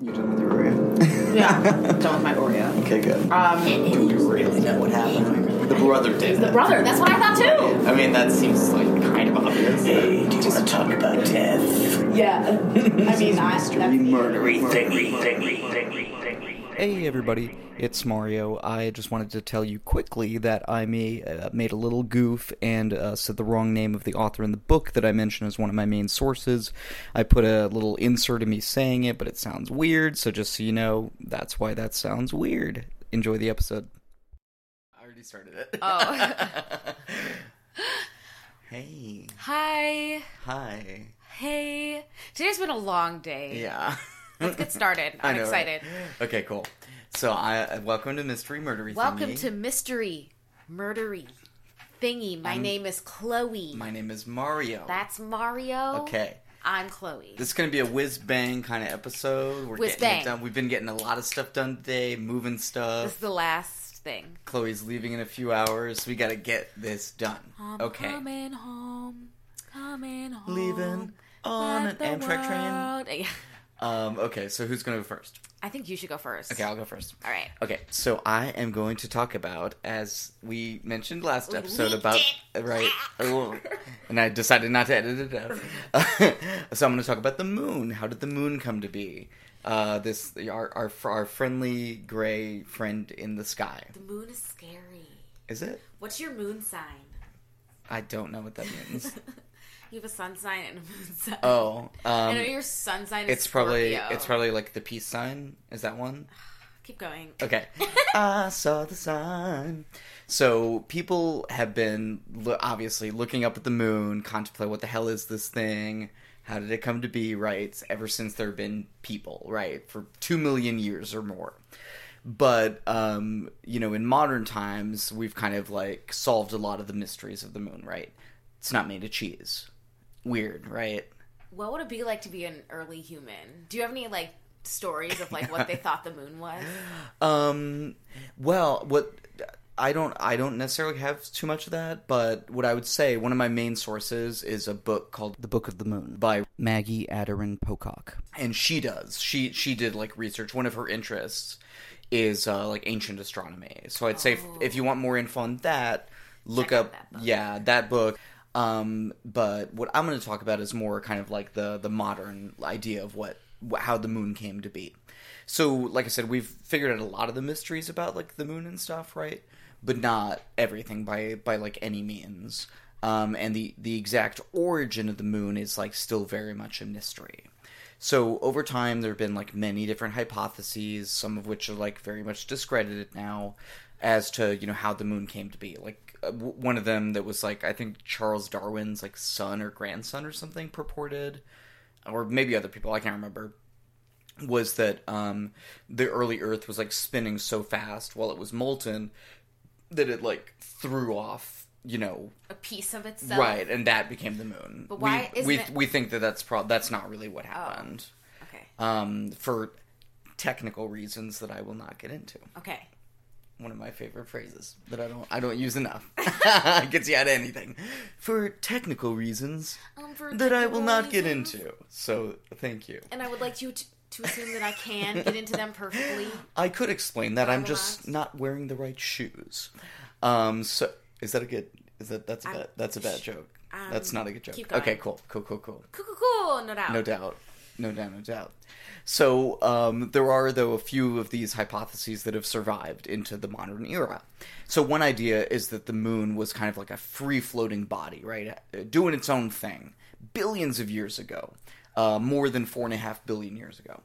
You done with your Oreo? Yeah, done with my Oreo. Okay, good. Um, Do we really know what happened? The brother did. the brother. That's what I thought too. I mean, that seems like kind of obvious. Hey, do you want to talk about death? Yeah. I mean, I. That's, Murdery thingy, thingy, thingy, thingy. Hey everybody, it's Mario. I just wanted to tell you quickly that I may, uh, made a little goof and uh, said the wrong name of the author in the book that I mentioned as one of my main sources. I put a little insert of me saying it, but it sounds weird, so just so you know, that's why that sounds weird. Enjoy the episode. I already started it. Oh. hey. Hi. Hi. Hey. Today's been a long day. Yeah. Let's get started. I'm know, right? excited. Okay, cool. So, I uh, welcome to Mystery Murdery Welcome Thingy. to Mystery Murdery Thingy. My I'm- name is Chloe. My name is Mario. That's Mario. Okay. I'm Chloe. This is gonna be a whiz bang kind of episode. We're Whiz getting bang. it done. We've been getting a lot of stuff done today, moving stuff. This is the last thing. Chloe's leaving in a few hours. We gotta get this done. I'm okay. coming home. Coming home. Leaving on an Amtrak train. Um. Okay. So who's gonna go first? I think you should go first. Okay, I'll go first. All right. Okay, so I am going to talk about, as we mentioned last episode, about it. right, oh, and I decided not to edit it out. so I'm going to talk about the moon. How did the moon come to be? Uh, this our, our our friendly gray friend in the sky. The moon is scary. Is it? What's your moon sign? I don't know what that means. You have a sun sign and a moon sign. oh, I um, know your sun sign is it's probably Scorpio. it's probably like the peace sign. Is that one? Keep going. Okay. I saw the sign. So people have been lo- obviously looking up at the moon, contemplate what the hell is this thing? How did it come to be? Right, ever since there have been people, right, for two million years or more. But um, you know, in modern times, we've kind of like solved a lot of the mysteries of the moon. Right, it's not made of cheese. Weird, right? What would it be like to be an early human? Do you have any like stories of like what they thought the moon was? Um, well, what I don't I don't necessarily have too much of that, but what I would say one of my main sources is a book called The Book of the Moon by Maggie Aderin Pocock, and she does she she did like research. One of her interests is uh, like ancient astronomy. So I'd say if, if you want more info on that, look Check up that yeah that book. Um, but what I'm going to talk about is more kind of like the the modern idea of what how the moon came to be. So, like I said, we've figured out a lot of the mysteries about like the moon and stuff, right? But not everything by by like any means. Um, and the the exact origin of the moon is like still very much a mystery. So over time, there have been like many different hypotheses, some of which are like very much discredited now, as to you know how the moon came to be. Like one of them that was like I think Charles Darwin's like son or grandson or something purported, or maybe other people I can't remember. Was that um, the early Earth was like spinning so fast while it was molten that it like threw off you know A piece of itself. right and that became the moon But why we we, it- we think that that's pro- that's not really what happened Okay. um, for technical reasons that I will not get into. Okay. One of my favorite phrases that I don't I don't use enough. Gets you out of anything. For technical reasons Um, for that I will not get into. So thank you. And I would like you to, to assume that I can get into them perfectly. I could explain that. I'm just not. wearing the right shoes. Um. So is that a good? Is that that's a bad that's a bad joke. um, that's not a good joke. Okay. Cool. Cool. Cool. Cool. Cool, cool, cool. No doubt. No doubt. No doubt, no doubt. So, um, there are, though, a few of these hypotheses that have survived into the modern era. So, one idea is that the moon was kind of like a free floating body, right? Uh, Doing its own thing billions of years ago, uh, more than four and a half billion years ago.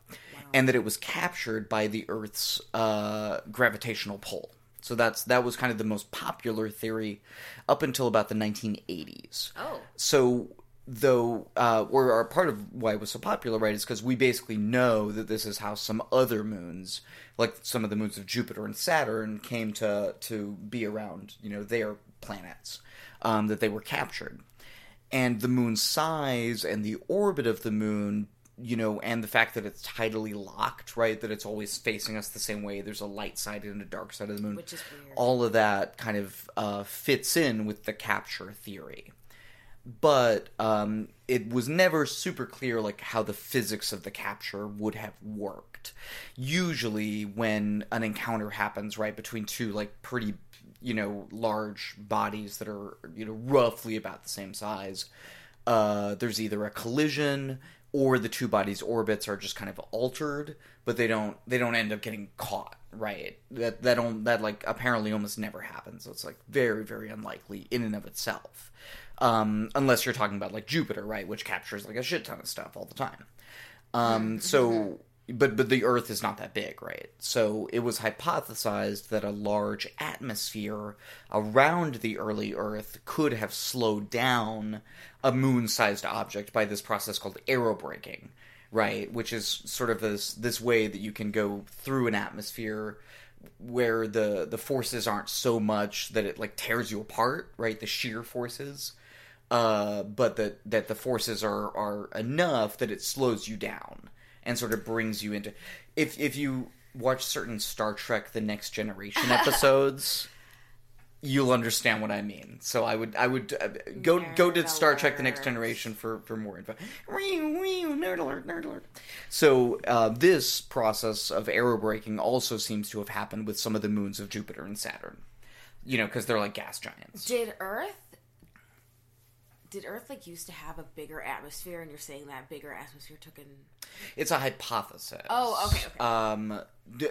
And that it was captured by the Earth's uh, gravitational pull. So that's that was kind of the most popular theory up until about the 1980s. Oh. So though uh, or, or part of why it was so popular, right, is because we basically know that this is how some other moons, like some of the moons of Jupiter and Saturn, came to to be around, you know, their planets, um, that they were captured, and the moon's size and the orbit of the moon. You know, and the fact that it's tidally locked, right? That it's always facing us the same way. There's a light side and a dark side of the moon. Which is weird. All of that kind of uh, fits in with the capture theory but um, it was never super clear like how the physics of the capture would have worked. Usually, when an encounter happens right between two like pretty you know large bodies that are you know roughly about the same size, uh, there's either a collision or the two bodies' orbits are just kind of altered, but they don't they don't end up getting caught. Right? That that that like apparently almost never happens. So it's like very very unlikely in and of itself um, unless you're talking about like Jupiter, right, which captures like a shit ton of stuff all the time. Um, so, but but the Earth is not that big, right? So it was hypothesized that a large atmosphere around the early Earth could have slowed down a moon-sized object by this process called aerobraking, right? Which is sort of this this way that you can go through an atmosphere where the the forces aren't so much that it like tears you apart, right? The shear forces, uh, but that that the forces are are enough that it slows you down and sort of brings you into. If if you watch certain Star Trek: The Next Generation episodes. You'll understand what I mean. So I would, I would uh, go go to Nerd Star Trek: The Next. Generation for for more info. Nerd alert! Nerd alert! So uh, this process of aerobraking also seems to have happened with some of the moons of Jupiter and Saturn. You know, because they're like gas giants. Did Earth did Earth like used to have a bigger atmosphere and you're saying that bigger atmosphere took in It's a hypothesis. Oh, okay, okay. Um,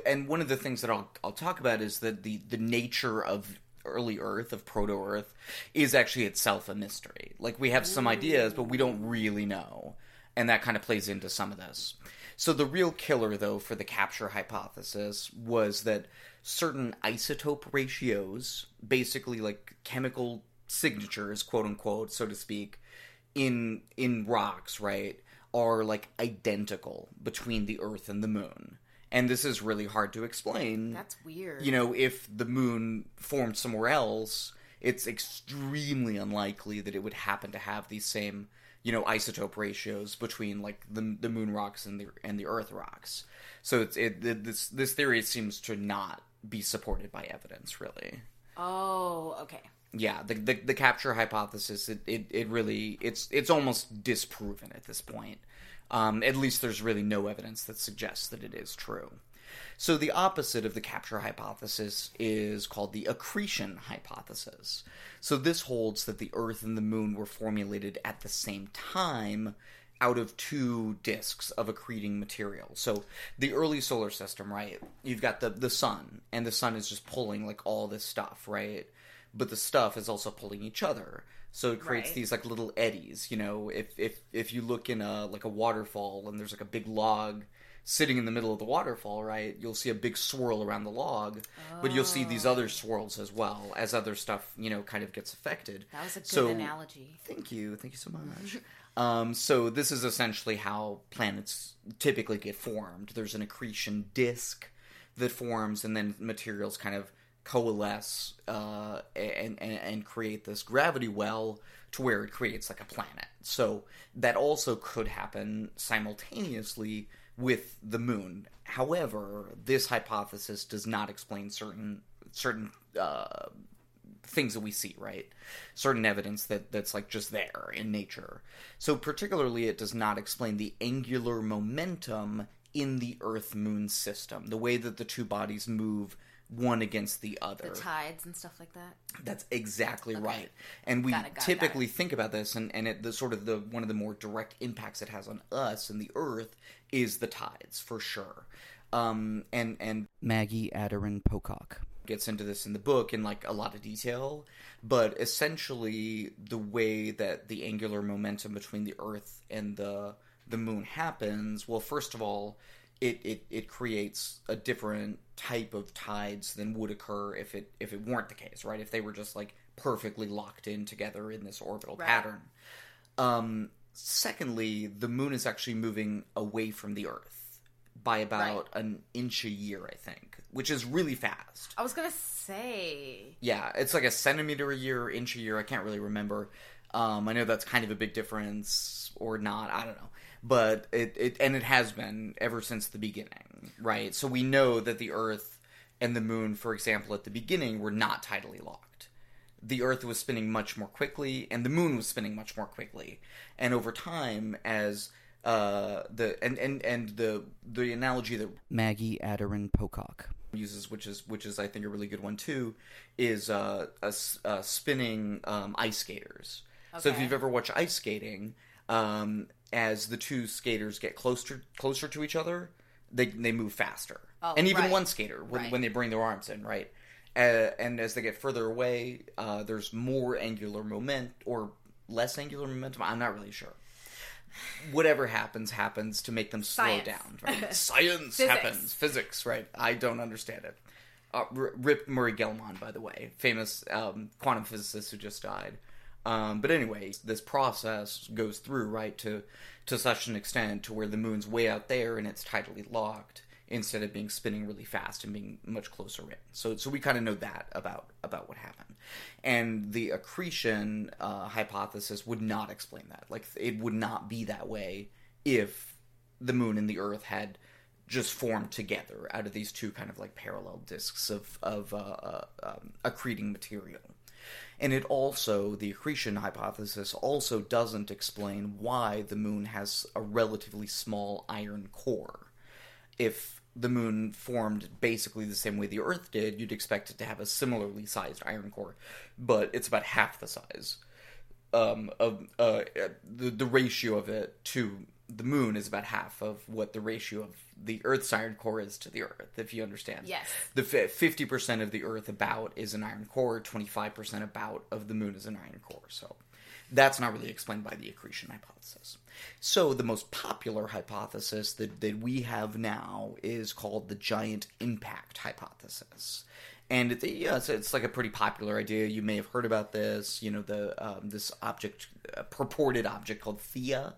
and one of the things that I'll I'll talk about is that the the nature of early Earth of proto Earth is actually itself a mystery. Like we have some ideas, but we don't really know, and that kind of plays into some of this. So the real killer, though, for the capture hypothesis was that certain isotope ratios, basically like chemical signatures, quote unquote, so to speak, in in rocks, right, are like identical between the Earth and the Moon. And this is really hard to explain. That's weird. You know, if the moon formed somewhere else, it's extremely unlikely that it would happen to have these same, you know, isotope ratios between like the the moon rocks and the and the Earth rocks. So it's it this this theory seems to not be supported by evidence, really Oh, okay. Yeah the, the the capture hypothesis it, it it really it's it's almost disproven at this point um at least there's really no evidence that suggests that it is true So the opposite of the capture hypothesis is called the accretion hypothesis. So this holds that the Earth and the Moon were formulated at the same time out of two disks of accreting material. So the early solar system, right? You've got the the sun, and the sun is just pulling like all this stuff, right? But the stuff is also pulling each other. So it creates Right. these like little eddies, you know, if if if you look in a like a waterfall and there's like a big log sitting in the middle of the waterfall, right? You'll see a big swirl around the log, but you'll see these other swirls as well as other stuff, you know, kind of gets affected. That was a good So- analogy. Thank you. Thank you so much. um, so this is essentially how planets typically get formed. There's an accretion disk that forms, and then materials kind of coalesce uh, and, and and create this gravity well to where it creates like a planet. So that also could happen simultaneously with the moon. However, this hypothesis does not explain certain certain uh, things that we see, right? Certain evidence that that's like just there in nature. So particularly it does not explain the angular momentum in the Earth Moon system, the way that the two bodies move one against the other. The tides and stuff like that. That's exactly right. And we Got it, got it, typically think about this, and, and it, the sort of the one of the more direct impacts it has on us and the Earth is the tides, for sure. Um, and and Maggie Aderin Pocock gets into this in the book in like a lot of detail, but essentially the way that the angular momentum between the Earth and the the Moon happens, well, first of all, it, it, it creates a different type of tides than would occur if it if it weren't the case, right? If they were just like perfectly locked in together in this orbital Right. pattern. Um, secondly, the moon is actually moving away from the Earth by about an inch a year, I think, which is really fast. I was gonna say Yeah, it's like a centimeter a year, inch a year. I can't really remember. Um, I know that's kind of a big difference, or not. I don't know, but it, it and it has been ever since the beginning, right? So we know that the Earth and the Moon, for example, at the beginning were not tidally locked. The Earth was spinning much more quickly, and the Moon was spinning much more quickly. And over time, as uh, the and, and and the the analogy that Maggie Aderin Pocock uses, which is which is I think a really good one too, is uh, a s- uh, spinning um, ice skaters. So if you've ever watched ice skating, um, as the two skaters get closer closer to each other, they they move faster, Oh, and even right. one skater when, Right. when they bring their arms in, right. Uh, and as they get further away, uh, there's more angular moment or less angular momentum. I'm not really sure. Whatever happens, happens to make them slow down. Right? Science Physics. happens. Physics, right? I don't understand it. Uh, R- Rip Murray Gell-Mann, by the way, famous um, quantum physicist who just died. Um, but anyway, this process goes through right to to such an extent to where the moon's way out there and it's tidally locked instead of being spinning really fast and being much closer in. So so we kind of know that about about what happened. And the accretion uh, hypothesis would not explain that. Like it would not be that way if the moon and the earth had just formed together out of these two kind of like parallel disks of of uh, uh, um, accreting material. And it also, the accretion hypothesis also doesn't explain why the moon has a relatively small iron core. If the moon formed basically the same way the Earth did, you'd expect it to have a similarly sized iron core, but it's about half the size. Um, of uh, the the ratio of it to the moon is about half of what the ratio of the Earth's iron core is to the Earth, if you understand. Yes. The fifty percent of the Earth about is an iron core. Twenty five percent about of the Moon is an iron core. So that's not really explained by the accretion hypothesis. So the most popular hypothesis that that we have now is called the giant impact hypothesis. And it, yeah, it's, it's like a pretty popular idea. You may have heard about this. You know, the um, this object, uh, purported object called Theia,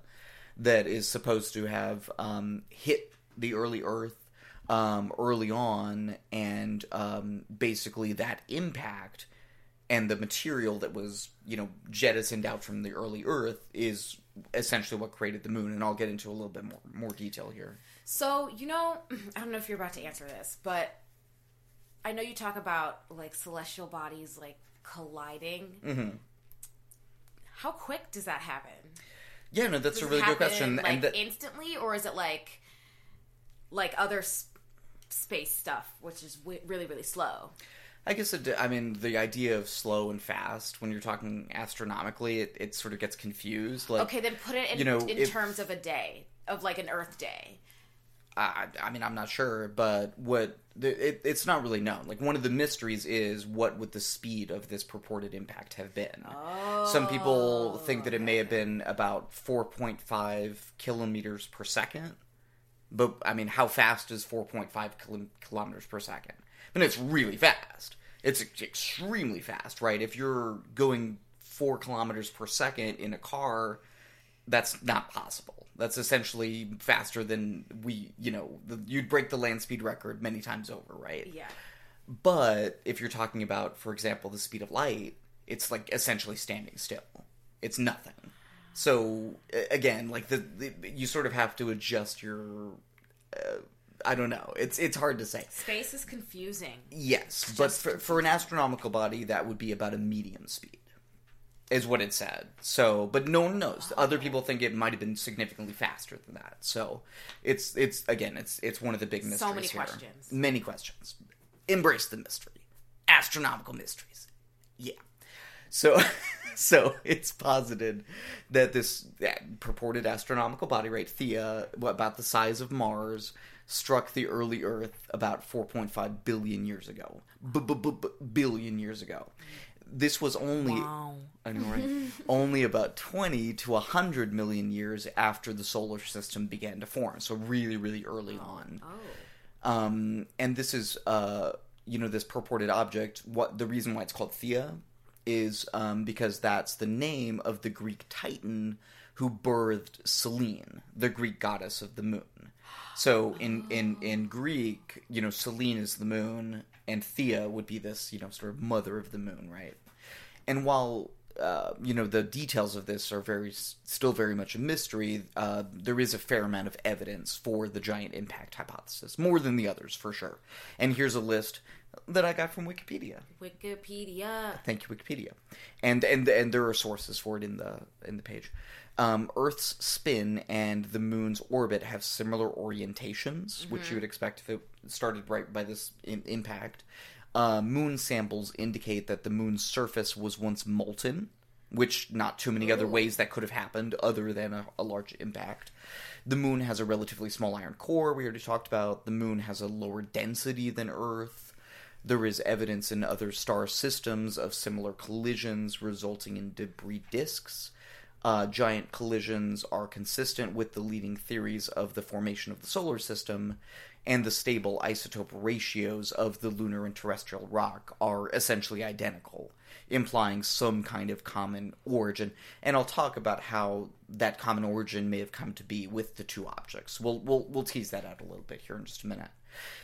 that is supposed to have um, hit the early Earth um, early on, and um, basically that impact and the material that was you know jettisoned out from the early Earth is essentially what created the moon. And I'll get into a little bit more more detail here. So, you know, I don't know if you're about to answer this, but I know you talk about like celestial bodies like colliding. Mm-hmm. How quick does that happen? Yeah, no, that's Does a really good question. Like and instantly, or is it like like other s- space stuff, which is w- really really slow. I guess it, I mean the idea of slow and fast when you're talking astronomically, it, it sort of gets confused. Like, Okay, then put it in, you know, in if- terms of a day, of like an Earth day. I, I mean, I'm not sure, but what the, it, it's not really known. Like one of the mysteries is what would the speed of this purported impact have been. Some people oh, think that it may have been about 4.5 kilometers per second, but I mean, how fast is 4.5 kil- kilometers per second? I mean, it's really fast. It's extremely fast, right? If you're going four kilometers per second in a car, that's not possible. That's essentially faster than we, you know, the, you'd break the land speed record many times over, right? Yeah. But if you're talking about, for example, the speed of light, it's like essentially standing still. It's nothing. So again, like the, the you sort of have to adjust your. Uh, I don't know. It's it's hard to say. Space is confusing. Yes, but for, for an astronomical body, that would be about a medium speed, is what it said. So, but no one knows. Other people think it might have been significantly faster than that. So, it's it's again, it's it's one of the big mysteries. So many here. questions. Many questions. Embrace the mystery. Astronomical mysteries. Yeah. So, so it's posited that this purported astronomical body, right, Theia, what, about the size of Mars, struck the early Earth about 4.5 billion years ago. B-b-b-billion years ago. This was only, right? only about 20 to 100 million years after the solar system began to form. So really, really early on. Um, and this is, uh, you know, this purported object. What the reason why it's called Theia is um, because that's the name of the Greek Titan who birthed Selene, the Greek goddess of the moon. So in in in Greek, you know, Selene is the moon, and Theia would be this, you know, sort of mother of the moon, right? And while uh, you know the details of this are very still very much a mystery, uh, there is a fair amount of evidence for the giant impact hypothesis, more than the others for sure. And here's a list that I got from Wikipedia. Wikipedia. Thank you, Wikipedia. And and and there are sources for it in the in the page. Um, Earth's spin and the moon's orbit have similar orientations, which you would expect if it started right by this in- impact. Uh, moon samples indicate that the moon's surface was once molten, which not too many other ways that could have happened other than a, a large impact. The moon has a relatively small iron core, we already talked about. The moon has a lower density than Earth. There is evidence in other star systems of similar collisions resulting in debris disks. Uh, giant collisions are consistent with the leading theories of the formation of the solar system, and the stable isotope ratios of the lunar and terrestrial rock are essentially identical, implying some kind of common origin. And I'll talk about how that common origin may have come to be with the two objects. We'll we'll we'll tease that out a little bit here in just a minute.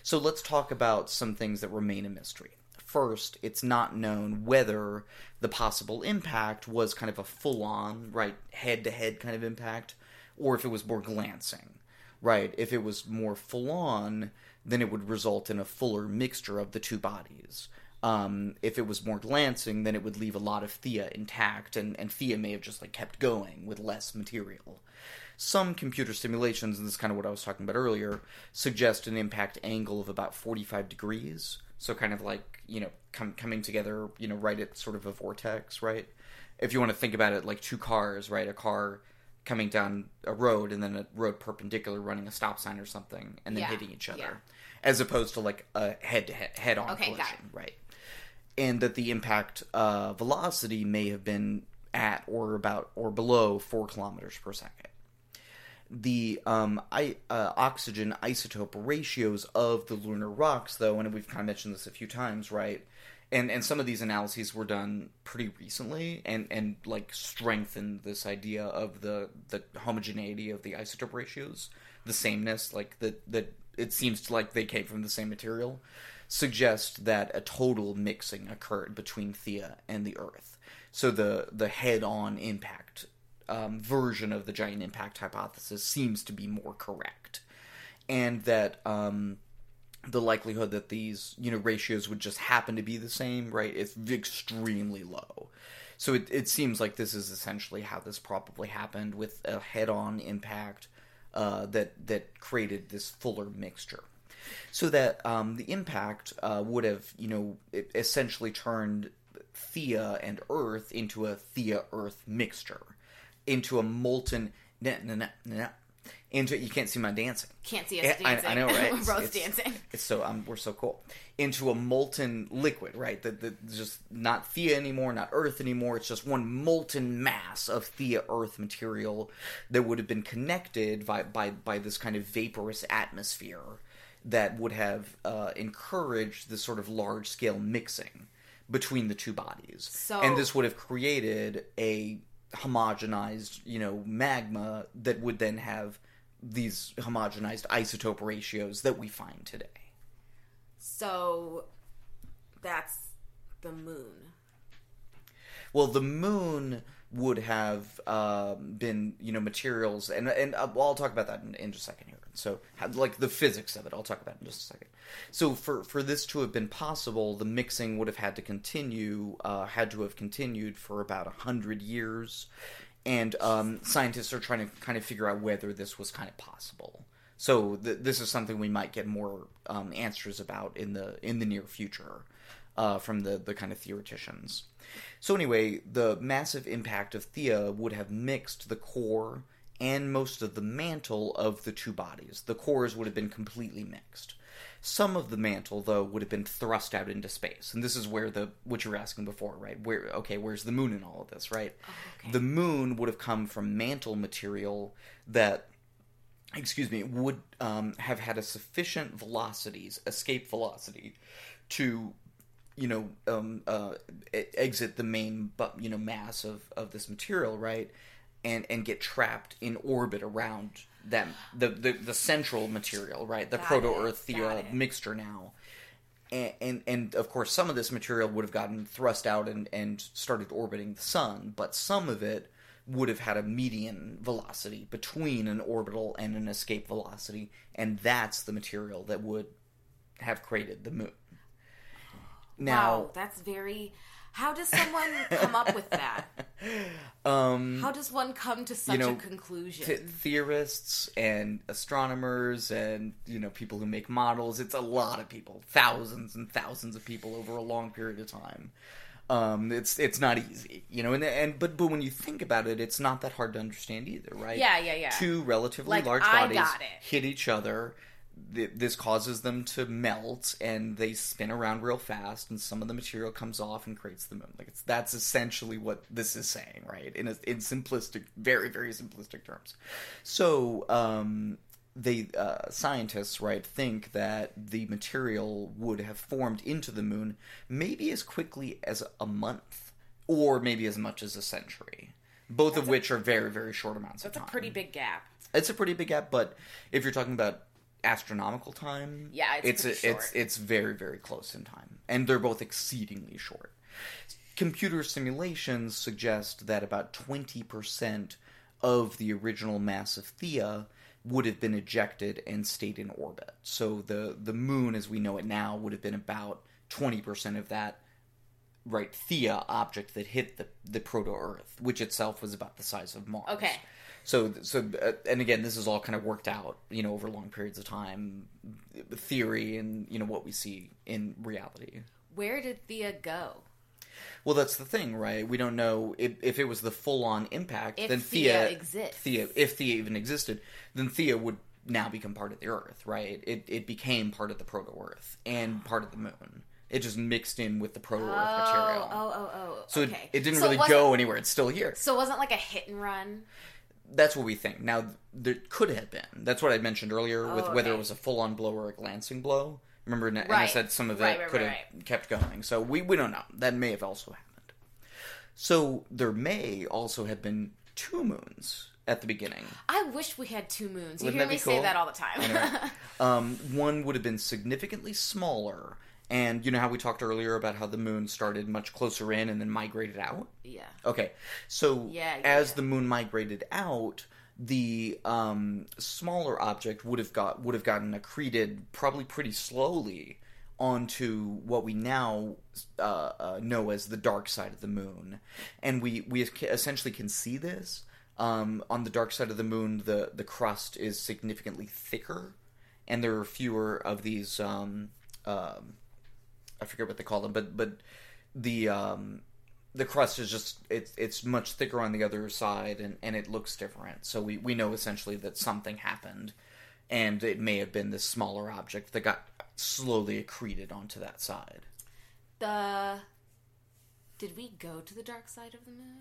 So let's talk about some things that remain a mystery. First, it's not known whether the possible impact was kind of a full on, right, head to head kind of impact, or if it was more glancing, right? If it was more full on, then it would result in a fuller mixture of the two bodies. Um, if it was more glancing, then it would leave a lot of Theia intact, and, and Theia may have just like kept going with less material. Some computer simulations, and this is kind of what I was talking about earlier, suggest an impact angle of about 45 degrees. So kind of like, you know, com- coming together, you know, right at sort of a vortex, right? If you want to think about it like two cars, right? A car coming down a road and then a road perpendicular running a stop sign or something and then Yeah, hitting each other. yeah. As opposed to like a head to head on Okay, collision, right? And that the impact uh, velocity may have been at or about or below four kilometers per second the um, I, uh, oxygen isotope ratios of the lunar rocks, though, and we've kind of mentioned this a few times, right? And and some of these analyses were done pretty recently, and and like strengthened this idea of the the homogeneity of the isotope ratios, the sameness, like that that it seems like they came from the same material, suggest that a total mixing occurred between Theia and the Earth. So the the head on impact um, version of the giant impact hypothesis seems to be more correct, and that um, the likelihood that these you know ratios would just happen to be the same, right? It's extremely low. So it it seems like this is essentially how this probably happened with a head-on impact uh, that that created this fuller mixture. so that um, the impact uh, would have, you know, essentially turned Theia and Earth into a Theia Earth mixture, into a molten. Nah, nah, nah, nah, into you can't see my dancing. Can't see us Yeah, I- dancing. I, know, right? We're both it's- dancing. It's so um, we're so cool. Into a molten liquid, right? That that just not Theia anymore, not Earth anymore. It's just one molten mass of Theia Earth material that would have been connected by by, by this kind of vaporous atmosphere that would have uh, encouraged this sort of large scale mixing between the two bodies. So- and this would have created a homogenized, you know, magma that would then have these homogenized isotope ratios that we find today. So that's the moon. Well, the moon would have um, been, you know, materials, and and uh, I'll talk about that in, in just a second here. So, like the physics of it, I'll talk about in just a second. So, for for this to have been possible, the mixing would have had to continue, uh, had to have continued for about a hundred years, and um, scientists are trying to kind of figure out whether this was kind of possible. So, th- this is something we might get more um, answers about in the in the near future uh, from the the kind of theoreticians. So anyway, the massive impact of Theia would have mixed the core and most of the mantle of the two bodies. The cores would have been completely mixed. Some of the mantle, though, would have been thrust out into space, and this is where the what you were asking before, right? Where okay, where's the moon in all of this, right? The moon would have come from mantle material that excuse me, would um, have had a sufficient velocities, escape velocity, to, you know, um, uh, exit the main, bu- you know, mass of, of this material, right, and and get trapped in orbit around them, the the, the central material, right, the proto Earth Theia it. mixture now. And, and and of course some of this material would have gotten thrust out and, and started orbiting the sun, but some of it would have had a median velocity between an orbital and an escape velocity, and that's the material that would have created the moon. Now, wow, that's very. How does someone come up with that? um, How does one come to such know, a conclusion? th- theorists and astronomers and you know people who make models it's a lot of people thousands and thousands of people over a long period of time um, it's it's not easy you know and and but but when you think about it it's not that hard to understand either right Yeah, yeah, yeah. two relatively Like, large I bodies hit each other Th- this causes them to melt and they spin around real fast and some of the material comes off and creates the moon. Like it's that's essentially what this is saying right? In a, in simplistic very very simplistic terms. So um they uh, scientists right think that the material would have formed into the moon maybe as quickly as a month or maybe as much as a century both of which are very very short amounts That's of a pretty big gap. it's a pretty big gap, but if you're talking about astronomical time, Yeah, it's it's it's it's very very close in time, and they're both exceedingly short. Computer simulations suggest that about twenty percent of the original mass of Theia would have been ejected and stayed in orbit. So the the moon, as we know it now, would have been about twenty percent of that right Theia object that hit the the proto Earth, which itself was about the size of Mars. Okay. So so uh, and again, this is all kind of worked out, you know, over long periods of time, theory and you know what we see in reality. Where did Theia go? Well, that's the thing, right? We don't know if, if it was the full on impact. If then Theia Theia exists. Theia, if Theia even existed, then Theia would now become part of the Earth, right? It it became part of the proto Earth and part of the Moon. It just mixed in with the proto Earth material. Oh, oh, oh. So okay. it, it didn't So really wasn't- go anywhere. It's still here. So it wasn't like a hit and run. That's what we think. Now, there could have been. That's what I mentioned earlier with Oh, whether okay. it was a full on blow or a glancing blow. Remember, and I said some of it Right, right, could right, have right. kept going. So we, we don't know. That may have also happened. So there may also have been two moons at the beginning. I wish we had two moons. You Wouldn't hear that be me say that all the time. Um, one would have been significantly smaller. And you know how we talked earlier about how the moon started much closer in and then migrated out? yeah. Okay, so Yeah, yeah, as yeah. the moon migrated out, the um, smaller object would have got would have gotten accreted probably pretty slowly onto what we now uh, uh, know as the dark side of the moon, and we we essentially can see this um, on the dark side of the moon. The the crust is significantly thicker. and there are fewer of these. Um, um, I forget what they call them, but but the um, the crust is just it's it's much thicker on the other side, and, and it looks different. So we we know essentially that something happened, and it may have been this smaller object that got slowly accreted onto that side. The did we go to the dark side of the moon?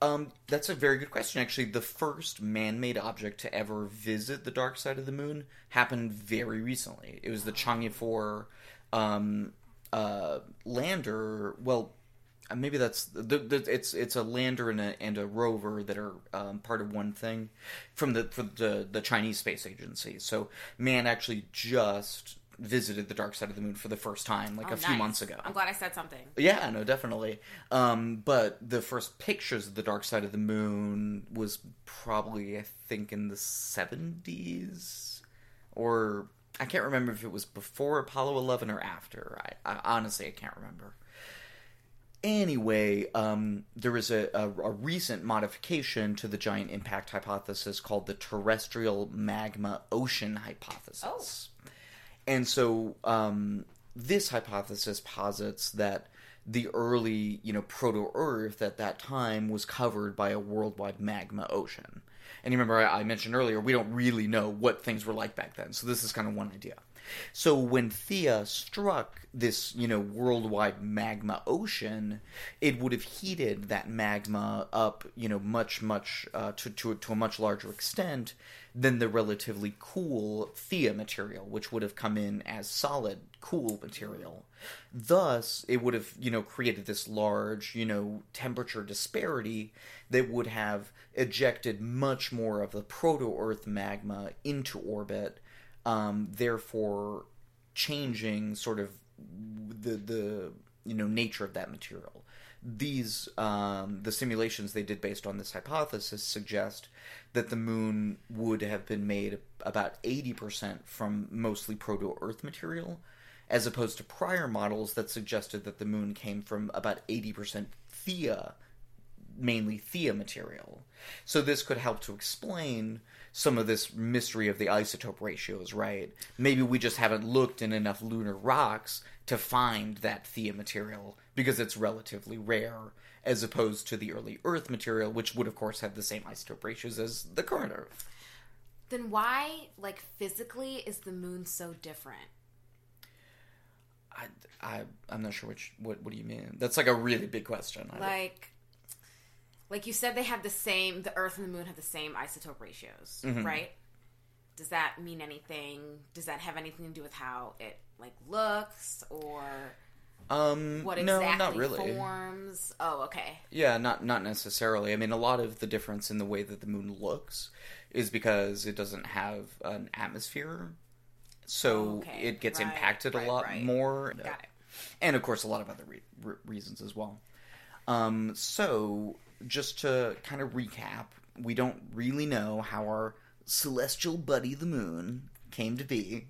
Um, that's a very good question. Actually, the first man-made object to ever visit the dark side of the moon happened very recently. It was the Chang'e 4 um, uh, lander. Well, uh, maybe that's the, the, it's it's a lander and a and a rover that are um, part of one thing from the for the the Chinese space agency. So man actually just visited the dark side of the moon for the first time like Oh, a few months ago. I'm glad I said something. Yeah, no, definitely. Um, but the first pictures of the dark side of the moon was probably, I think, in the seventies, or I can't remember if it was before Apollo Eleven or after. I, I honestly I can't remember. Anyway, um, there was a, a, a recent modification to the giant impact hypothesis called the terrestrial magma ocean hypothesis. Oh. And so um, this hypothesis posits that the early, you know, proto-Earth at that time was covered by a worldwide magma ocean. And you remember I, I mentioned earlier we don't really know what things were like back then. So this is kind of one idea. So when Theia struck this, you know, worldwide magma ocean, it would have heated that magma up, you know, much, much uh, to, to to a much larger extent than the relatively cool Theia material, which would have come in as solid, cool material. Thus, it would have, you know, created this large, you know, temperature disparity that would have ejected much more of the proto-Earth magma into orbit, um, therefore changing sort of the the you know nature of that material. These um, the simulations they did based on this hypothesis suggest that the moon would have been made about eighty percent from mostly proto-Earth material, as opposed to prior models that suggested that the moon came from about eighty percent Theia mainly Theia material. So this could help to explain some of this mystery of the isotope ratios, right? Maybe we just haven't looked in enough lunar rocks to find that Theia material because it's relatively rare as opposed to the early Earth material, which would of course have the same isotope ratios as the current Earth. Then why, like physically, is the moon so different? I, I I'm not sure which what what do you mean? That's like a really big question. Like, like you said, they have the same. The Earth and the moon have the same isotope ratios, Mhm. right? Does that mean anything? Does that have anything to do with how it like looks or um what no, exactly not really. forms? Oh, okay. Yeah, not not necessarily. I mean, a lot of the difference in the way that the moon looks is because it doesn't have an atmosphere, so Okay, it gets right, impacted right, a lot right. more. Got it. And of course, a lot of other re- re- reasons as well. Um, so, just to kind of recap, we don't really know how our celestial buddy, the moon, came to be.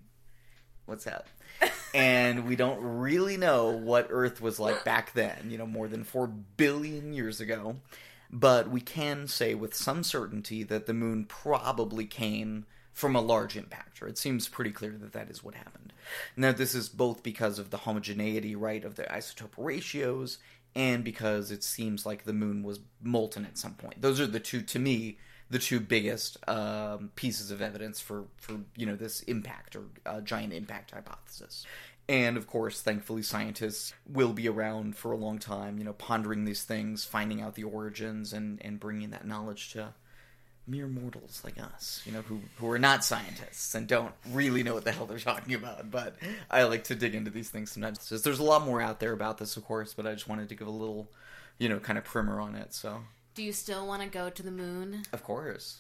What's that? and we don't really know what Earth was like back then, you know, more than 4 billion years ago. But we can say with some certainty that the moon probably came from a large impactor. It seems pretty clear that that is what happened. Now, this is both because of the homogeneity, right, of the isotope ratios, and because it seems like the moon was molten at some point. Those are the two, to me, the two biggest um, pieces of evidence for, for you know this impact or uh, giant impact hypothesis. And of course, thankfully, scientists will be around for a long time, you know, pondering these things, finding out the origins, and, and bringing that knowledge to mere mortals like us, you know, who, who are not scientists and don't really know what the hell they're talking about. But I like to dig into these things sometimes. Just- there's a lot more out there about this, of course, but I just wanted to give a little, you know, kind of primer on it. So, Do you still want to go to the moon? of course.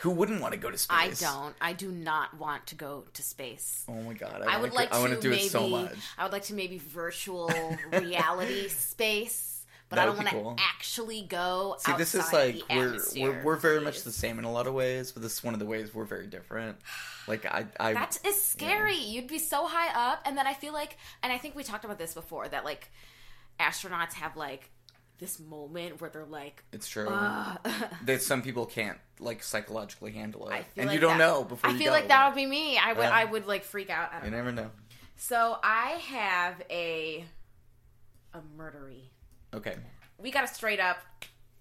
Who wouldn't want to go to space? I don't. I do not want to go to space. Oh my god, I, I, would like I want to to do maybe. it so much. I would like to maybe virtual reality space, but That I don't want to cool. actually go. See, this is like we're, we're we're very much the same in a lot of ways, but this is one of the ways we're very different. Like I, I That is scary. You'd be so high up, and then I feel like, and I think we talked about this before that like astronauts have like this moment where they're like, It's true. uh, that some people can't like psychologically handle it, I feel and like you don't that- know before I you feel like that would be me. I would Yeah. I would like freak out. You know. never know. So I have a a murdery. Okay. We got a straight up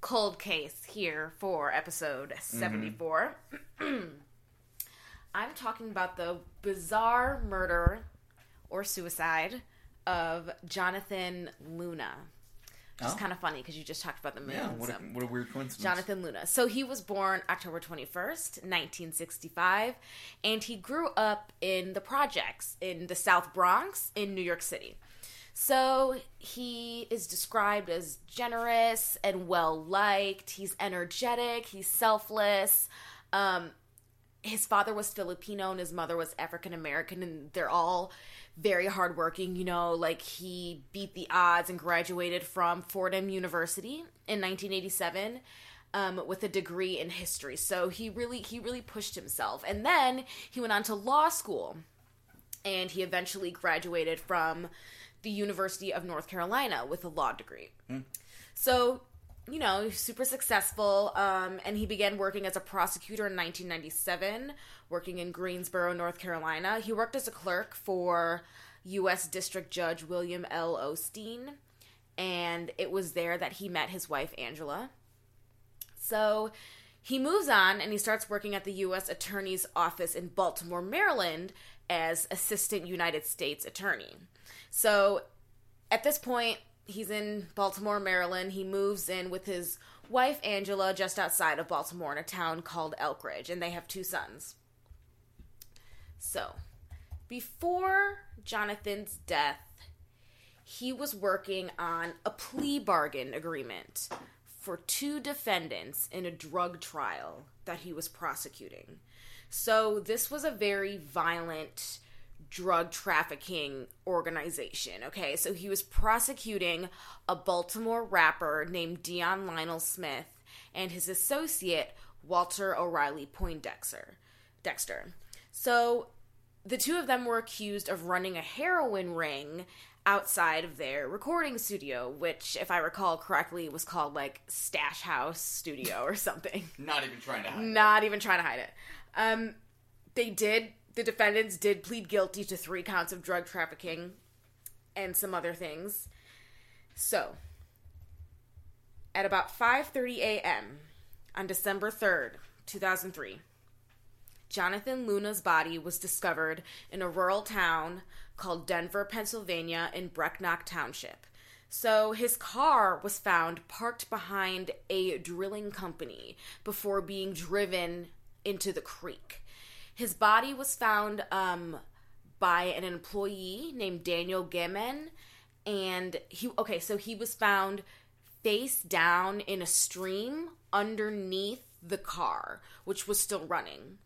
cold case here for episode mm-hmm. 74. I'm talking about the bizarre murder or suicide of Jonathan Luna. Which is Oh. kind of funny because you just talked about the moon. Yeah. What a, what a weird coincidence. Jonathan Luna. So he was born October 21st, 1965, and he grew up in the projects in the South Bronx in New York City. So he is described as generous and well liked. He's energetic, he's selfless. Um, his father was Filipino and his mother was African American, and they're all very hardworking. You know, like he beat the odds and graduated from Fordham University in 1987 um, with a degree in history. So he really he really pushed himself, and then he went on to law school, and he eventually graduated from the University of North Carolina with a law degree. So, you know, super successful. Um, and he began working as a prosecutor in 1997, working in Greensboro, North Carolina. He worked as a clerk for U.S. District Judge William L. Osteen. And it was there that he met his wife, Angela. So he moves on and he starts working at the U.S. Attorney's Office in Baltimore, Maryland, as Assistant United States Attorney. So at this point, he's in Baltimore, Maryland. He moves in with his wife, Angela, just outside of Baltimore in a town called Elkridge, and they have two sons. So, before Jonathan's death, he was working on a plea bargain agreement for two defendants in a drug trial that he was prosecuting. So, this was a very violent drug trafficking organization. Okay, so he was prosecuting a Baltimore rapper named Dion Lionel Smith and his associate Walter O'Reilly Poindexter. Dexter. So the two of them were accused of running a heroin ring outside of their recording studio, which, if I recall correctly, was called like Stash House Studio or something. Not even trying to hide. Not even trying to hide it. Um, they did. The defendants did plead guilty to three counts of drug trafficking and some other things. So, at about 5:30 a.m. on December 3rd, 2003, Jonathan Luna's body was discovered in a rural town called Denver, Pennsylvania, in Brecknock Township. So his car was found parked behind a drilling company before being driven into the creek. His body was found um, by an employee named Daniel Gimen, and he okay, so he was found face down in a stream underneath the car, which was still running.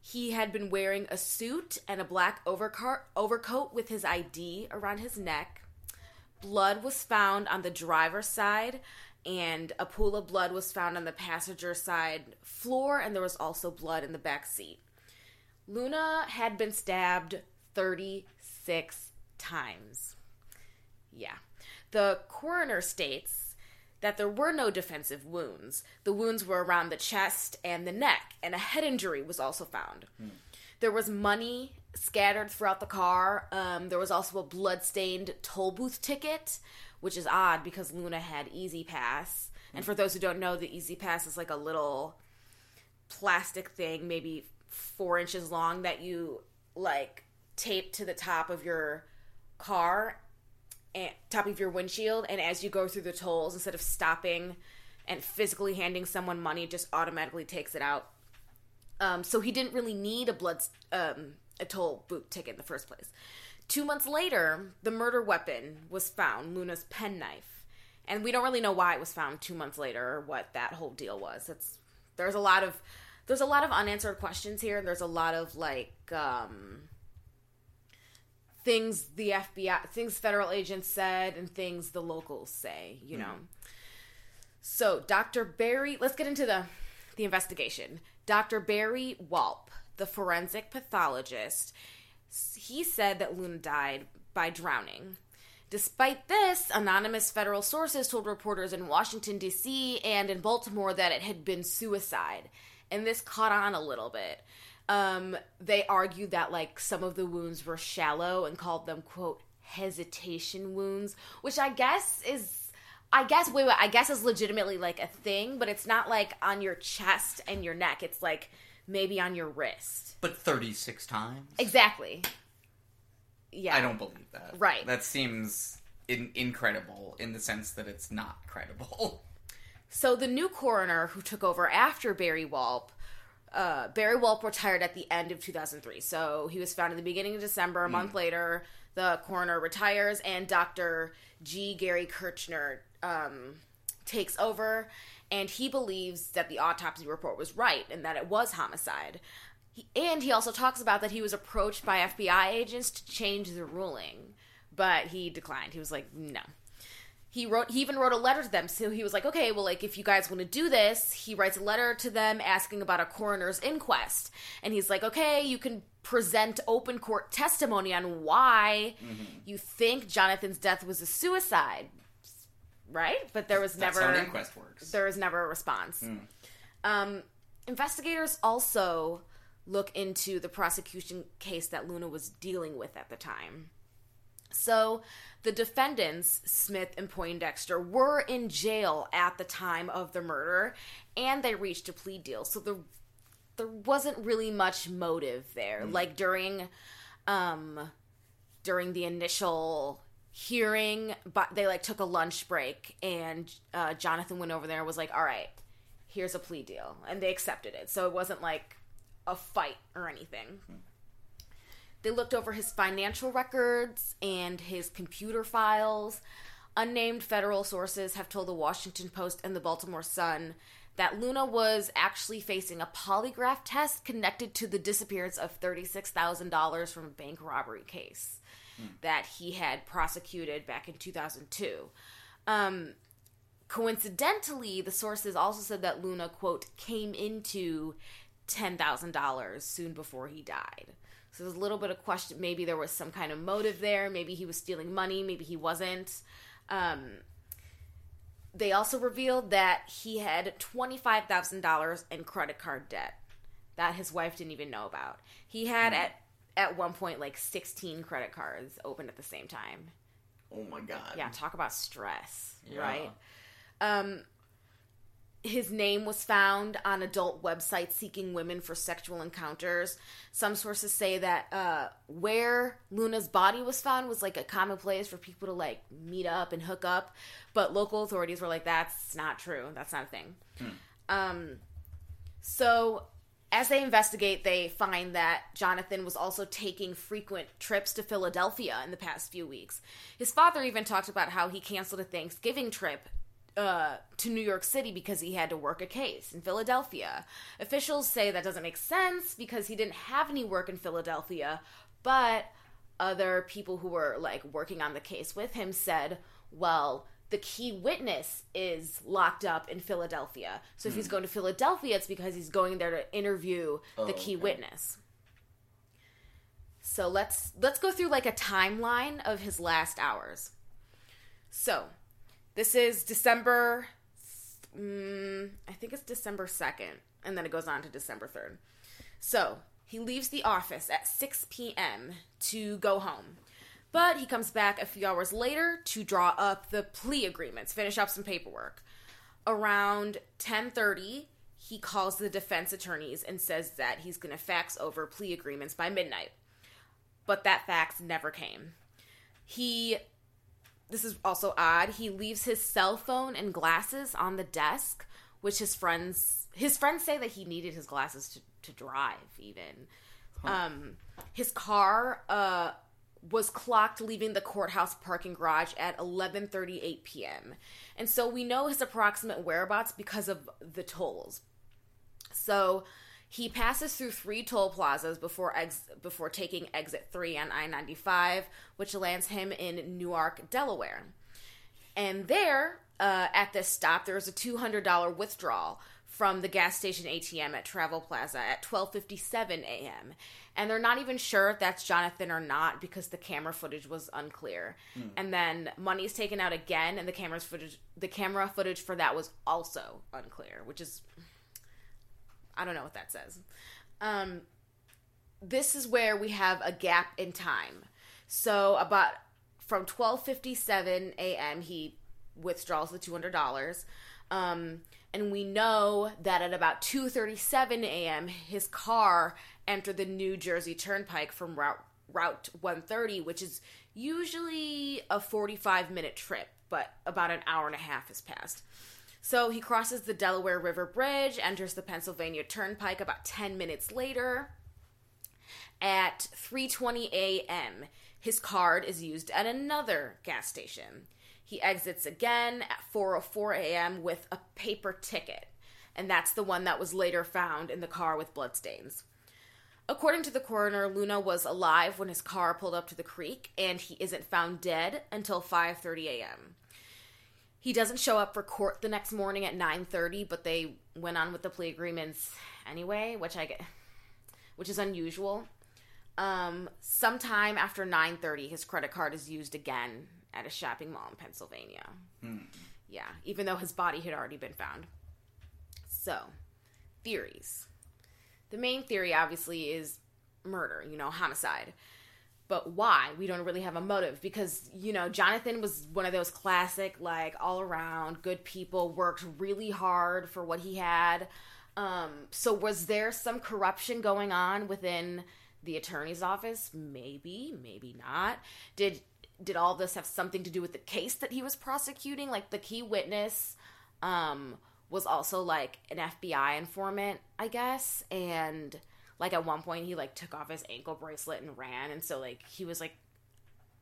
He had been wearing a suit and a black overcoat with his ID around his neck. Blood was found on the driver's side, and a pool of blood was found on the passenger side floor, and there was also blood in the back seat. Luna had been stabbed 36 times. Yeah. The coroner states that there were no defensive wounds. The wounds were around the chest and the neck, and a head injury was also found. There was money scattered throughout the car. Um, there was also a blood-stained toll booth ticket, which is odd because Luna had E-ZPass. And for those who don't know, the E-ZPass is like a little plastic thing, maybe four inches long, that you like tape to the top of your car and top of your windshield. And as you go through the tolls, instead of stopping and physically handing someone money, it just automatically takes it out. Um, so he didn't really need a blood um, a toll booth ticket in the first place. Two months later, the murder weapon was found, Luna's penknife, and we don't really know why it was found two months later or what that whole deal was. It's there's a lot of there's a lot of unanswered questions here. And there's a lot of like um, things the FBI, things federal agents said, and things the locals say. You know. So Dr. Barry, let's get into the the investigation. Dr. Barry Walp, the forensic pathologist, he said that Luna died by drowning. Despite this, anonymous federal sources told reporters in Washington, D.C. and in Baltimore that it had been suicide. And this caught on a little bit. Um, they argued that, like, some of the wounds were shallow and called them, quote, hesitation wounds, which I guess is. I guess wait, wait, I guess is legitimately like a thing, but it's not like on your chest and your neck. It's like maybe on your wrist. But 36 times? Exactly. Yeah. I don't believe that. Right. That seems in- incredible in the sense that it's not credible. So the new coroner who took over after Barry Walp, uh, Barry Walp retired at the end of 2003. So he was found in the beginning of December. A month later, the coroner retires, and Dr. G. Gary Kirchner um, takes over, and he believes that the autopsy report was right and that it was homicide. He, and he also talks about that he was approached by FBI agents to change the ruling, but he declined. He was like, no he wrote he even wrote a letter to them. So he was like okay well like if you guys want to do this he writes a letter to them asking about a coroner's inquest. And he's like okay you can present open court testimony on why you think jonathan's death was a suicide. Right? But there was That's never inquest works. there was never a response. Um, investigators also look into the prosecution case that luna was dealing with at the time so the defendants, Smith and Poindexter, were in jail at the time of the murder, and they reached a plea deal. So there, there wasn't really much motive there. Like during, um, during the initial hearing, but they like took a lunch break, and uh, Jonathan went over there and was like, "All right, here's a plea deal," and they accepted it. So it wasn't like a fight or anything. They looked over his financial records and his computer files. Unnamed federal sources have told the Washington Post and the Baltimore Sun that Luna was actually facing a polygraph test connected to the disappearance of $36,000 from a bank robbery case that he had prosecuted back in 2002. Um, coincidentally, the sources also said that Luna, quote, came into $10,000 soon before he died. So there's a little bit of question. Maybe there was some kind of motive there. Maybe he was stealing money. Maybe he wasn't. Um, they also revealed that he had $25,000 in credit card debt that his wife didn't even know about. He had at at one point like 16 credit cards open at the same time. Oh my god. Yeah, talk about stress, Yeah. right? Um, his name was found on adult websites seeking women for sexual encounters. Some sources say that uh, where Luna's body was found was like a common place for people to like meet up and hook up, but local authorities were like, "That's not true. That's not a thing." Um, so as they investigate, they find that Jonathan was also taking frequent trips to Philadelphia in the past few weeks. His father even talked about how he canceled a Thanksgiving trip uh, to New York City because he had to work a case in Philadelphia. Officials say that doesn't make sense because he didn't have any work in Philadelphia, but other people who were like working on the case with him said, well, the key witness is locked up in Philadelphia. So if he's going to Philadelphia, it's because he's going there to interview the key witness. So let's let's go through like a timeline of his last hours. So, this is December mm, I think it's December 2nd and then it goes on to December 3rd. So, he leaves the office at 6 p.m. to go home. But he comes back a few hours later to draw up the plea agreements, finish up some paperwork. Around 10:30, he calls the defense attorneys and says that he's going to fax over plea agreements by midnight. But that fax never came. He this is also odd. He leaves his cell phone and glasses on the desk, which his friends his friends say that he needed his glasses to, to drive even. Um his car uh was clocked leaving the courthouse parking garage at 11:38 p.m. And so we know his approximate whereabouts because of the tolls. So he passes through three toll plazas before ex- before taking exit 3 on I-95, which lands him in Newark, Delaware. And there, uh, at this stop, there's a $200 withdrawal from the gas station ATM at Travel Plaza at 12:57 a.m. And they're not even sure if that's Jonathan or not because the camera footage was unclear. And then money is taken out again and the camera's footage the camera footage for that was also unclear, which is I don't know what that says. Um, this is where we have a gap in time. So about from 12:57 a.m. he withdraws the $200. Um, and we know that at about 2:37 a.m. his car entered the New Jersey Turnpike from route route 130, which is usually a 45 minute trip, but about an hour and a half has passed. So he crosses the Delaware River Bridge, enters the Pennsylvania Turnpike about 10 minutes later. At 3:20 a.m., his card is used at another gas station. He exits again at 4:04 a.m. with a paper ticket, and that's the one that was later found in the car with bloodstains. According to the coroner, Luna was alive when his car pulled up to the creek, and he isn't found dead until 5:30 a.m. He doesn't show up for court the next morning at 9:30, but they went on with the plea agreements anyway, which I get which is unusual. Um, sometime after 9:30, his credit card is used again at a shopping mall in Pennsylvania. Yeah, even though his body had already been found. So, theories. The main theory obviously is murder, you know, homicide. But why? We don't really have a motive because, you know, Jonathan was one of those classic, like, all around good people, worked really hard for what he had. Um, so, was there some corruption going on within the attorney's office? Maybe, maybe not. Did did all this have something to do with the case that he was prosecuting? Like the key witness um, was also like an FBI informant, I guess, and like at one point he like took off his ankle bracelet and ran, and so like he was like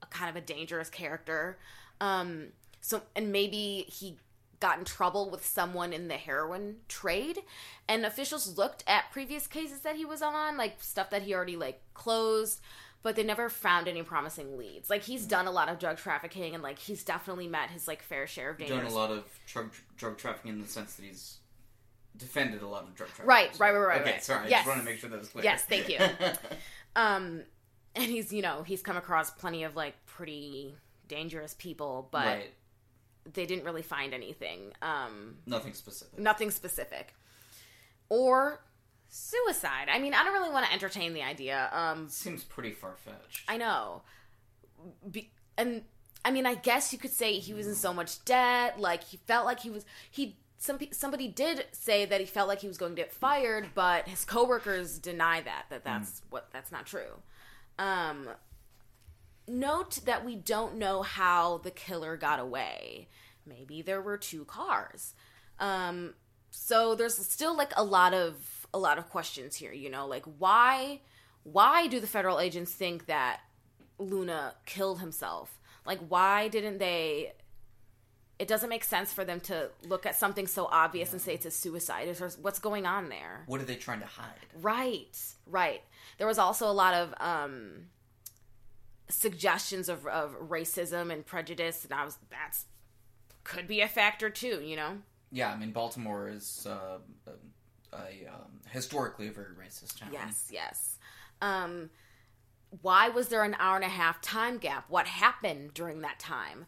a kind of a dangerous character. Um, so and maybe he got in trouble with someone in the heroin trade and officials looked at previous cases that he was on like stuff that he already like closed but they never found any promising leads like he's done a lot of drug trafficking and like he's definitely met his like fair share of dangerous Done a lot of drug, drug trafficking in the sense that he's defended a lot of drug trafficking. Right, right, right, right, Okay, right. sorry. I Yes. just want to make sure that was clear. Yes, thank you. um and he's you know he's come across plenty of like pretty dangerous people but right. they didn't really find anything um Nothing specific. nothing specific or suicide i mean i don't really want to entertain the idea um Seems pretty far fetched. i know Be- and i mean i guess you could say he was in so much debt like he felt like he was he some somebody did say that he felt like he was going to get fired but his coworkers deny that that that's what that's not true. Um note that we don't know how the killer got away. Maybe there were two cars. Um so there's still like a lot of a lot of questions here you know like why why do the federal agents think that luna killed himself? Like why didn't they it doesn't make sense for them to look at something so obvious and say it's a suicide what's going on there What are they trying to hide? Right, right. There was also a lot of um, suggestions of, of racism and prejudice, and I was that's could be a factor too. You know, Yeah, I mean, Baltimore is uh, a, a um, historically a very racist town. yes, yes. Um, why was there an hour and a half time gap? What happened during that time?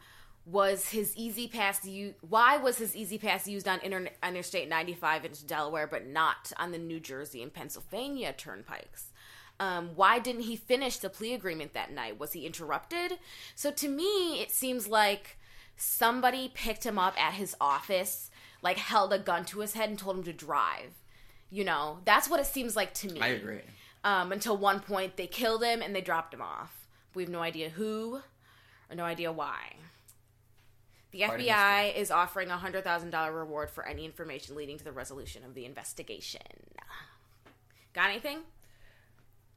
Was his E-ZPass u- Why was his E-ZPass used on Inter- Interstate 95 into Delaware, but not on the New Jersey and Pennsylvania turnpikes? Um, why didn't he finish the plea agreement that night? Was he interrupted? So to me, it seems like somebody picked him up at his office, like held a gun to his head and told him to drive. You know, that's what it seems like to me. I agree. Um, until one point, they killed him and they dropped him off. We have no idea who or no idea why. The FBI is offering a hundred thousand dollar reward for any information leading to the resolution of the investigation. Got anything?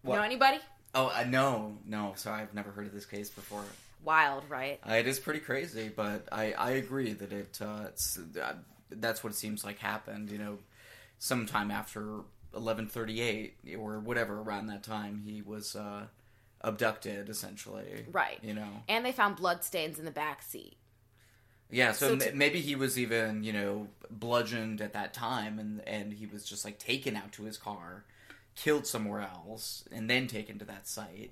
What? Know anybody? Oh, uh, no, no. Sorry, I've never heard of this case before. Wild, right? Uh, it is pretty crazy, but I, I agree that it uh, it's uh, that's what it seems like happened. You know, sometime after eleven thirty eight or whatever around that time, he was uh, abducted essentially. Right. You know. And they found blood stains in the back seat. Yeah, so, So m- to- maybe he was even, you know, bludgeoned at that time and and he was just like taken out to his car, killed somewhere else, and then taken to that site.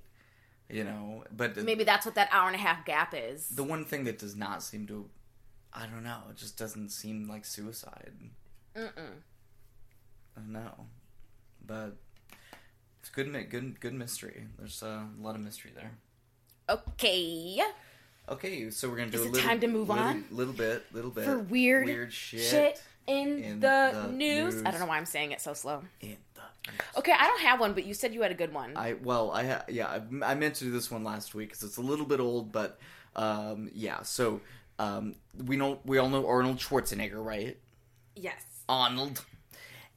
You know, but the- Maybe that's what that hour and a half gap is. the one thing that does not seem to I don't know, it just doesn't seem like suicide. Mm-mm. I don't know. But it's good good good mystery. There's a lot of mystery there. Okay. Okay, so we're gonna do Is a it little, time to move little, on? little bit, little bit For weird, weird shit, shit in, in the, the news. news. I don't know why I'm saying it so slow. in the Okay, I don't have one, but you said you had a good one. I well, I ha- yeah, I, I meant to do this one last week because it's a little bit old, but um, yeah. So um, we know we all know Arnold Schwarzenegger, right? yes. Arnold.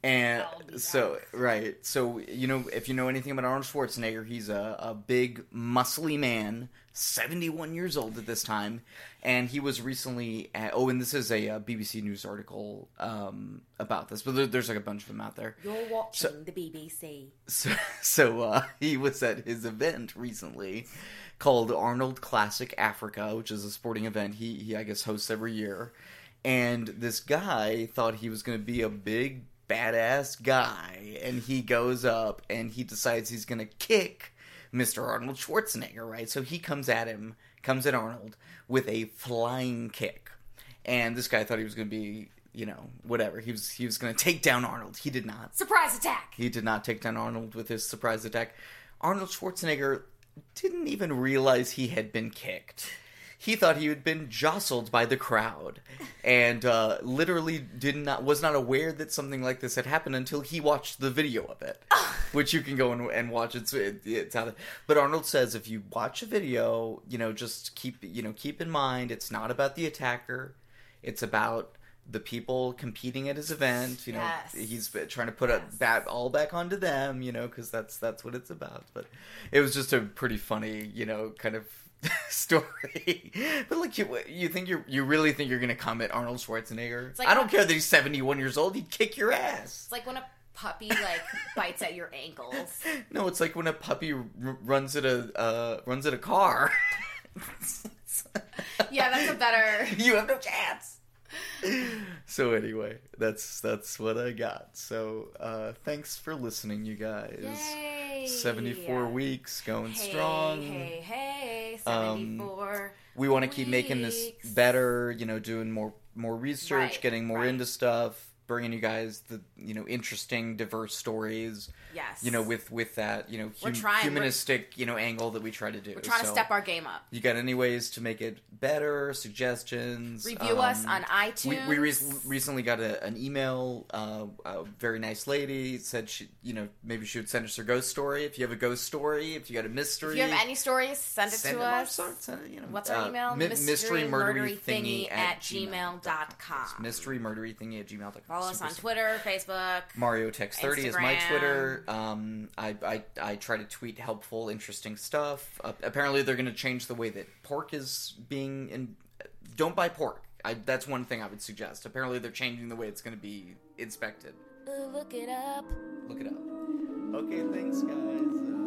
And so, right. So, you know, if you know anything about Arnold Schwarzenegger, he's a, a big, muscly man, 71 years old at this time. And he was recently at, oh, and this is a, uh BBC News article um, about this, but there, there's like a bunch of them out there. You're watching the BBC. So, so uh, he was at his event recently called Arnold Classic Africa, which is a sporting event he, he I guess, hosts every year. And this guy thought he was going to be a big, badass guy. And he goes up and he decides he's to kick Mr. Arnold Schwarzenegger, right? So he comes at him, comes at Arnold with a flying kick. And this guy thought he was to be, you know, whatever. He was he was going to take down Arnold. He did not. Surprise attack! He did not take down Arnold with his surprise attack. Arnold Schwarzenegger didn't even realize he had been kicked. He thought he had been jostled by the crowd, and uh, literally did not was not aware that something like this had happened until he watched the video of it, which you can go and, and watch. It's it, it's out. But Arnold says if you watch a video, you know, just keep you know keep in mind it's not about the attacker, it's about the people competing at his event. You know, Yes. he's trying to put it back all back onto them. You know, because that's that's what it's about. But it was just a pretty funny, you know, kind of story. but like, you you think you you really think you're gonna come at Arnold Schwarzenegger? like I don't care that he's 71 years old. He'd kick your ass. It's like when a puppy like bites at your ankles. No, it's like when a puppy r- runs at a uh, runs at a car. Yeah, that's a better. you have no chance. So anyway, that's that's what I got. So uh thanks for listening, you guys. Yay! 74 weeks going Hey, strong. Hey, hey, Um, We want to keep making this better, you know, doing more more research, Right, getting more right. into stuff, bringing you guys the, you know, interesting diverse stories. Yes. You know, with with that, you know, hum- trying- humanistic, you know, angle that we try to do. We're trying to So- step our game up. You got any ways to make it better? Suggestions? Review us on iTunes. we re- recently got a, an email. Uh, a very nice lady said she, you know, maybe she would send us her ghost story. If you have a ghost story, if you got a mystery, If you have any stories, send it send to us. send it- send you know, What's our uh, email? mi- mystery murdery thingy thingy at gmail.com. mystery murdery thingy at gmail.com. Follow us on Twitter, Facebook. Mario Tex thirty is my Twitter. Um, I, I I try to tweet helpful, interesting stuff. Uh, apparently, they're going to change the way that pork is being. In, don't buy pork. I, that's one thing I would suggest. Apparently, they're changing the way it's going to be inspected. Ooh, look it up. Look it up. Okay, thanks, guys.